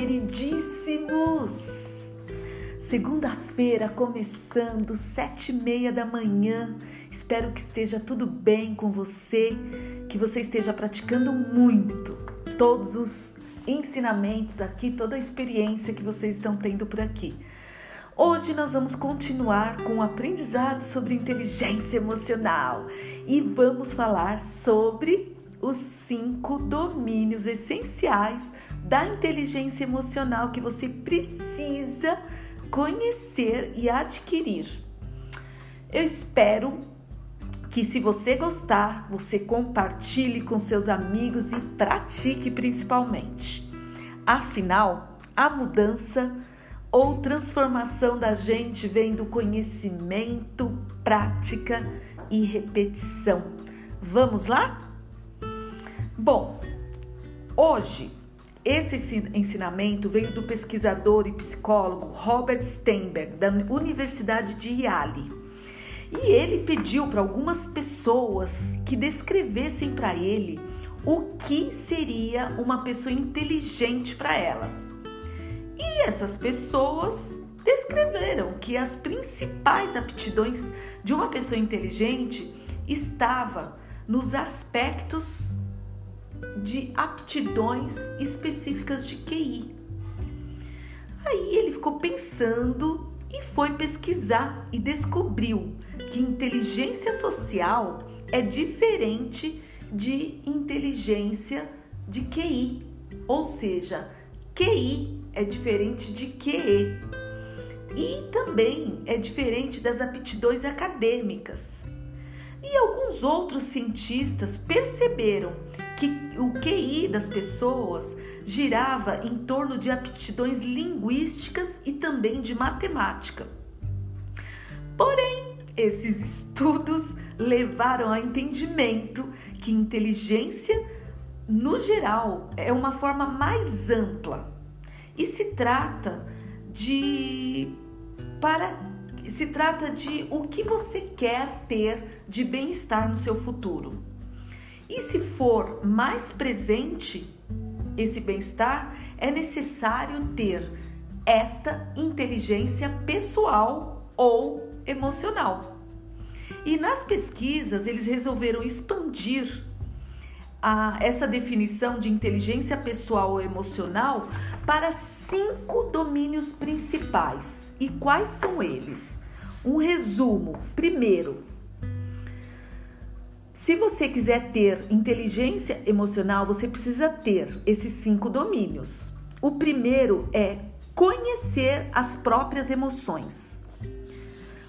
queridíssimos! Segunda-feira começando, sete e meia da manhã. Espero que esteja tudo bem com você, que você esteja praticando muito todos os ensinamentos aqui, toda a experiência que vocês estão tendo por aqui. Hoje nós vamos continuar com o aprendizado sobre inteligência emocional e vamos falar sobre os cinco domínios essenciais da inteligência emocional que você precisa conhecer e adquirir. Eu espero que, se você gostar, você compartilhe com seus amigos e pratique principalmente. Afinal, a mudança ou transformação da gente vem do conhecimento, prática e repetição. Vamos lá? Bom, hoje esse ensinamento veio do pesquisador e psicólogo Robert Steinberg, da Universidade de Yale. E ele pediu para algumas pessoas que descrevessem para ele o que seria uma pessoa inteligente para elas. E essas pessoas descreveram que as principais aptidões de uma pessoa inteligente estava nos aspectos de aptidões específicas de QI. Aí ele ficou pensando e foi pesquisar e descobriu que inteligência social é diferente de inteligência de QI, ou seja, QI é diferente de QE e também é diferente das aptidões acadêmicas. E alguns outros cientistas perceberam que o QI das pessoas girava em torno de aptidões linguísticas e também de matemática. Porém, esses estudos levaram ao entendimento que inteligência, no geral, é uma forma mais ampla e se trata de para se trata de o que você quer ter de bem-estar no seu futuro. E se for mais presente esse bem-estar, é necessário ter esta inteligência pessoal ou emocional. E nas pesquisas, eles resolveram expandir a, essa definição de inteligência pessoal ou emocional para cinco domínios principais. E quais são eles? Um resumo. Primeiro, se você quiser ter inteligência emocional, você precisa ter esses cinco domínios. O primeiro é conhecer as próprias emoções.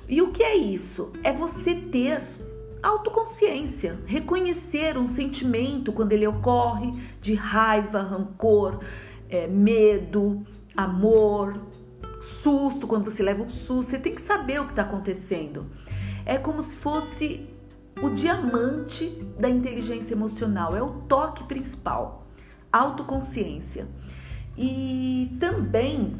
E o que é isso? É você ter autoconsciência, reconhecer um sentimento quando ele ocorre de raiva, rancor, é, medo, amor, susto, quando você leva um susto, você tem que saber o que está acontecendo. É como se fosse o diamante da inteligência emocional, é o toque principal, autoconsciência. E também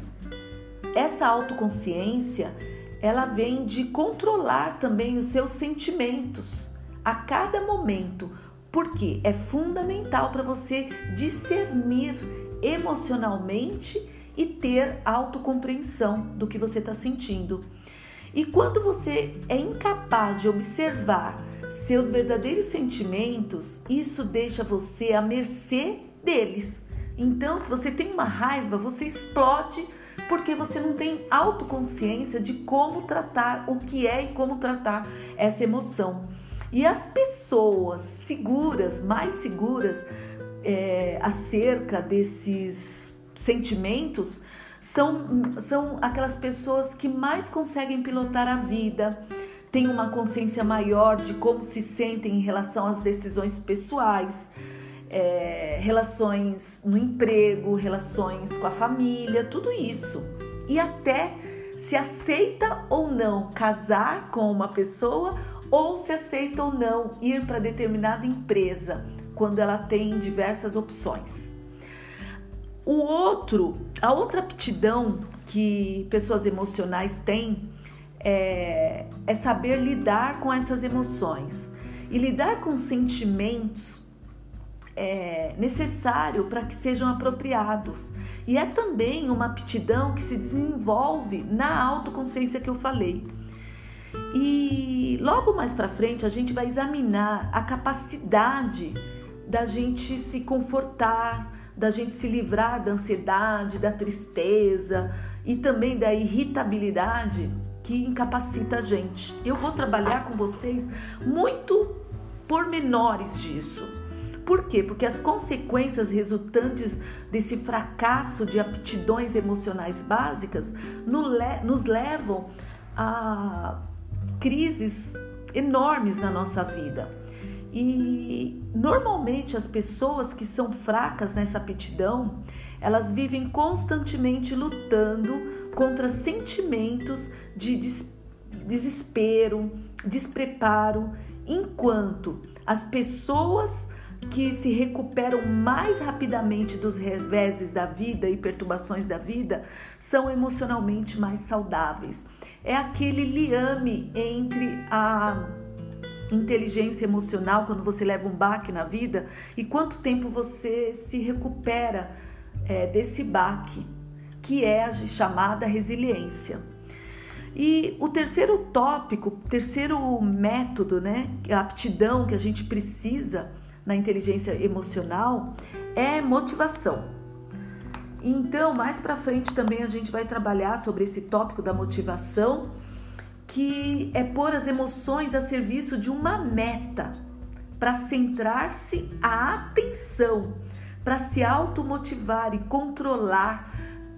essa autoconsciência ela vem de controlar também os seus sentimentos a cada momento, porque é fundamental para você discernir emocionalmente e ter autocompreensão do que você está sentindo. E quando você é incapaz de observar seus verdadeiros sentimentos, isso deixa você à mercê deles. Então, se você tem uma raiva, você explode porque você não tem autoconsciência de como tratar o que é e como tratar essa emoção. E as pessoas seguras, mais seguras é, acerca desses sentimentos, são, são aquelas pessoas que mais conseguem pilotar a vida, têm uma consciência maior de como se sentem em relação às decisões pessoais é, relações no emprego, relações com a família, tudo isso. E até se aceita ou não casar com uma pessoa ou se aceita ou não ir para determinada empresa quando ela tem diversas opções. O outro, a outra aptidão que pessoas emocionais têm é, é saber lidar com essas emoções. E lidar com sentimentos é, necessário para que sejam apropriados. E é também uma aptidão que se desenvolve na autoconsciência que eu falei. E logo mais para frente a gente vai examinar a capacidade da gente se confortar, da gente se livrar da ansiedade, da tristeza e também da irritabilidade que incapacita a gente. Eu vou trabalhar com vocês muito pormenores disso. Por quê? Porque as consequências resultantes desse fracasso de aptidões emocionais básicas nos levam a crises enormes na nossa vida. E normalmente as pessoas que são fracas nessa aptidão, elas vivem constantemente lutando contra sentimentos de desespero, despreparo, enquanto as pessoas que se recuperam mais rapidamente dos reveses da vida e perturbações da vida são emocionalmente mais saudáveis. É aquele liame entre a inteligência emocional quando você leva um baque na vida e quanto tempo você se recupera é, desse baque, que é a chamada resiliência. E o terceiro tópico, terceiro método, né, a aptidão que a gente precisa na inteligência emocional é motivação. Então, mais para frente também a gente vai trabalhar sobre esse tópico da motivação, que é pôr as emoções a serviço de uma meta, para centrar-se a atenção, para se automotivar e controlar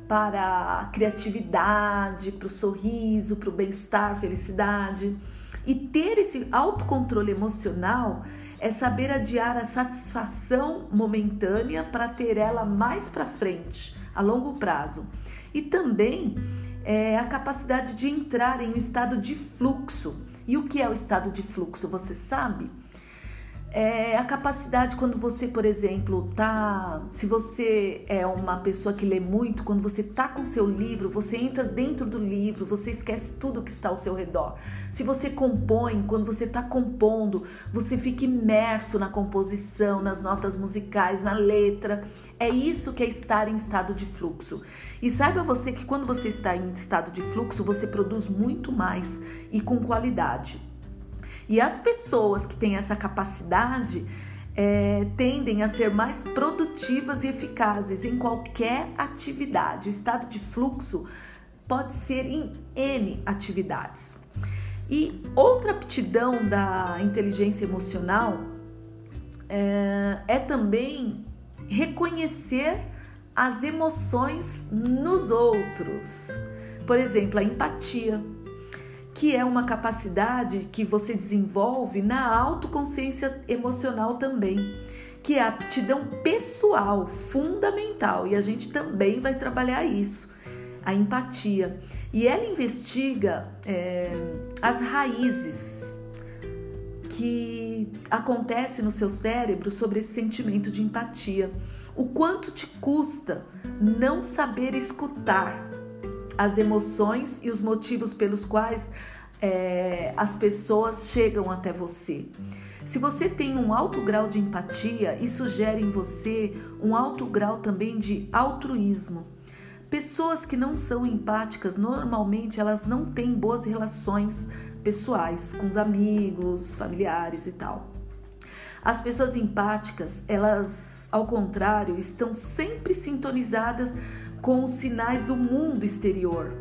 para a criatividade, para o sorriso, para o bem-estar, felicidade. E ter esse autocontrole emocional é saber adiar a satisfação momentânea para ter ela mais para frente, a longo prazo. E também é a capacidade de entrar em um estado de fluxo. E o que é o estado de fluxo? Você sabe? É a capacidade quando você, por exemplo, tá. Se você é uma pessoa que lê muito, quando você tá com seu livro, você entra dentro do livro, você esquece tudo que está ao seu redor. Se você compõe, quando você está compondo, você fica imerso na composição, nas notas musicais, na letra. É isso que é estar em estado de fluxo. E saiba você que quando você está em estado de fluxo, você produz muito mais e com qualidade. E as pessoas que têm essa capacidade é, tendem a ser mais produtivas e eficazes em qualquer atividade. O estado de fluxo pode ser em N atividades. E outra aptidão da inteligência emocional é, é também reconhecer as emoções nos outros. Por exemplo, a empatia que é uma capacidade que você desenvolve na autoconsciência emocional também, que é a aptidão pessoal fundamental e a gente também vai trabalhar isso, a empatia. E ela investiga é, as raízes que acontece no seu cérebro sobre esse sentimento de empatia. O quanto te custa não saber escutar as emoções e os motivos pelos quais é, as pessoas chegam até você. Se você tem um alto grau de empatia, isso gera em você um alto grau também de altruísmo. Pessoas que não são empáticas, normalmente elas não têm boas relações pessoais com os amigos, familiares e tal. As pessoas empáticas, elas, ao contrário, estão sempre sintonizadas com os sinais do mundo exterior.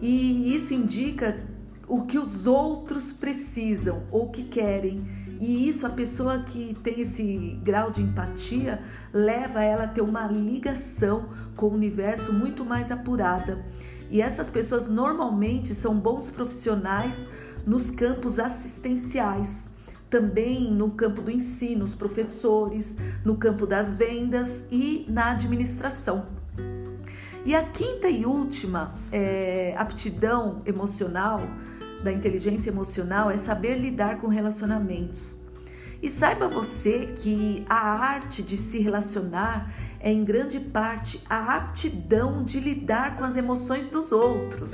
E isso indica o que os outros precisam ou que querem. E isso, a pessoa que tem esse grau de empatia, leva ela a ter uma ligação com o universo muito mais apurada. E essas pessoas normalmente são bons profissionais nos campos assistenciais, também no campo do ensino, os professores, no campo das vendas e na administração. E a quinta e última é, aptidão emocional, da inteligência emocional, é saber lidar com relacionamentos. E saiba você que a arte de se relacionar é em grande parte a aptidão de lidar com as emoções dos outros.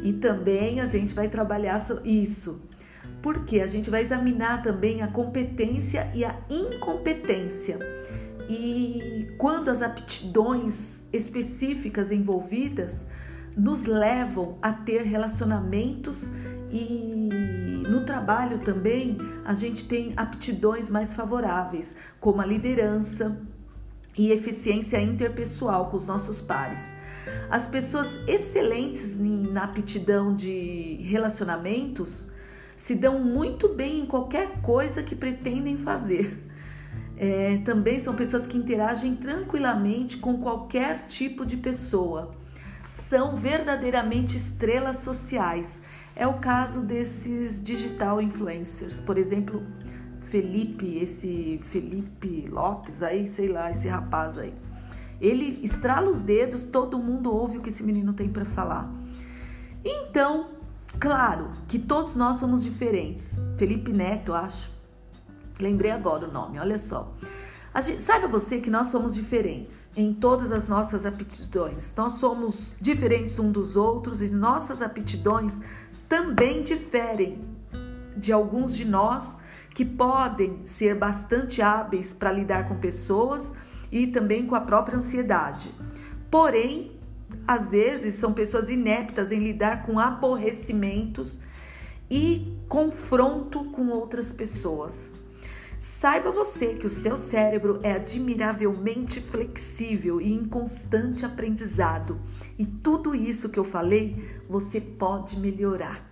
E também a gente vai trabalhar isso, porque a gente vai examinar também a competência e a incompetência. E quando as aptidões específicas envolvidas nos levam a ter relacionamentos e no trabalho também a gente tem aptidões mais favoráveis, como a liderança e eficiência interpessoal com os nossos pares. As pessoas excelentes na aptidão de relacionamentos se dão muito bem em qualquer coisa que pretendem fazer. É, também são pessoas que interagem tranquilamente com qualquer tipo de pessoa. São verdadeiramente estrelas sociais. É o caso desses digital influencers. Por exemplo, Felipe, esse Felipe Lopes aí, sei lá, esse rapaz aí. Ele estrala os dedos, todo mundo ouve o que esse menino tem para falar. Então, claro que todos nós somos diferentes. Felipe Neto, acho. Lembrei agora o nome, olha só. Gente, saiba você que nós somos diferentes em todas as nossas aptidões. Nós somos diferentes um dos outros e nossas aptidões também diferem de alguns de nós que podem ser bastante hábeis para lidar com pessoas e também com a própria ansiedade. Porém, às vezes são pessoas ineptas em lidar com aborrecimentos e confronto com outras pessoas. Saiba você que o seu cérebro é admiravelmente flexível e em constante aprendizado, e tudo isso que eu falei você pode melhorar.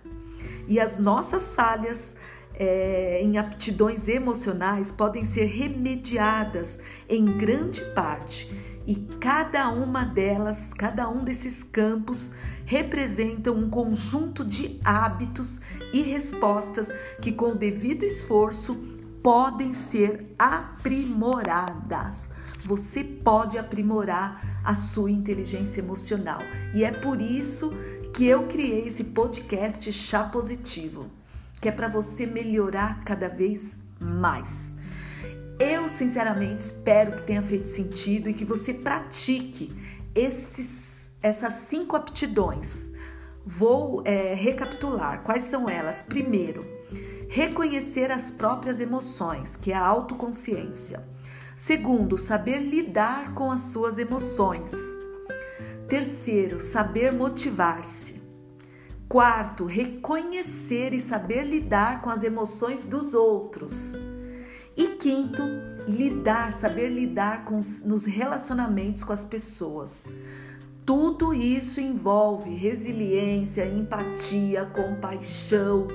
E as nossas falhas é, em aptidões emocionais podem ser remediadas em grande parte e cada uma delas, cada um desses campos representa um conjunto de hábitos e respostas que com o devido esforço podem ser aprimoradas. Você pode aprimorar a sua inteligência emocional e é por isso que eu criei esse podcast Chá Positivo que é para você melhorar cada vez mais. Eu, sinceramente, espero que tenha feito sentido e que você pratique esses, essas cinco aptidões. Vou é, recapitular quais são elas. Primeiro, reconhecer as próprias emoções, que é a autoconsciência. Segundo, saber lidar com as suas emoções. Terceiro, saber motivar-se. Quarto, reconhecer e saber lidar com as emoções dos outros. E quinto, lidar, saber lidar com nos relacionamentos com as pessoas. Tudo isso envolve resiliência, empatia, compaixão,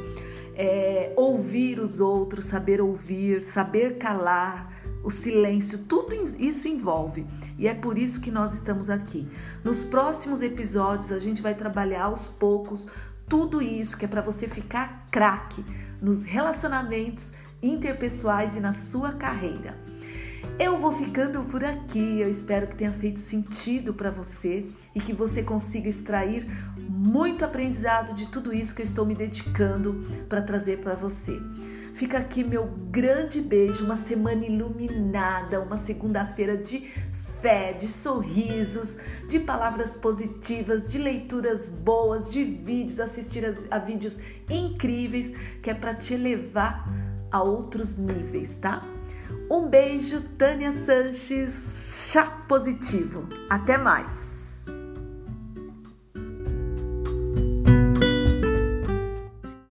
é, ouvir os outros, saber ouvir, saber calar, o silêncio, tudo isso envolve. E é por isso que nós estamos aqui. Nos próximos episódios a gente vai trabalhar aos poucos tudo isso que é para você ficar craque nos relacionamentos interpessoais e na sua carreira. Eu vou ficando por aqui. Eu espero que tenha feito sentido para você e que você consiga extrair muito aprendizado de tudo isso que eu estou me dedicando para trazer para você. Fica aqui meu grande beijo, uma semana iluminada, uma segunda-feira de fé, de sorrisos, de palavras positivas, de leituras boas, de vídeos, assistir a, vídeos incríveis que é para te elevar a outros níveis, tá? Um beijo, Tânia Sanches, chá positivo. Até mais!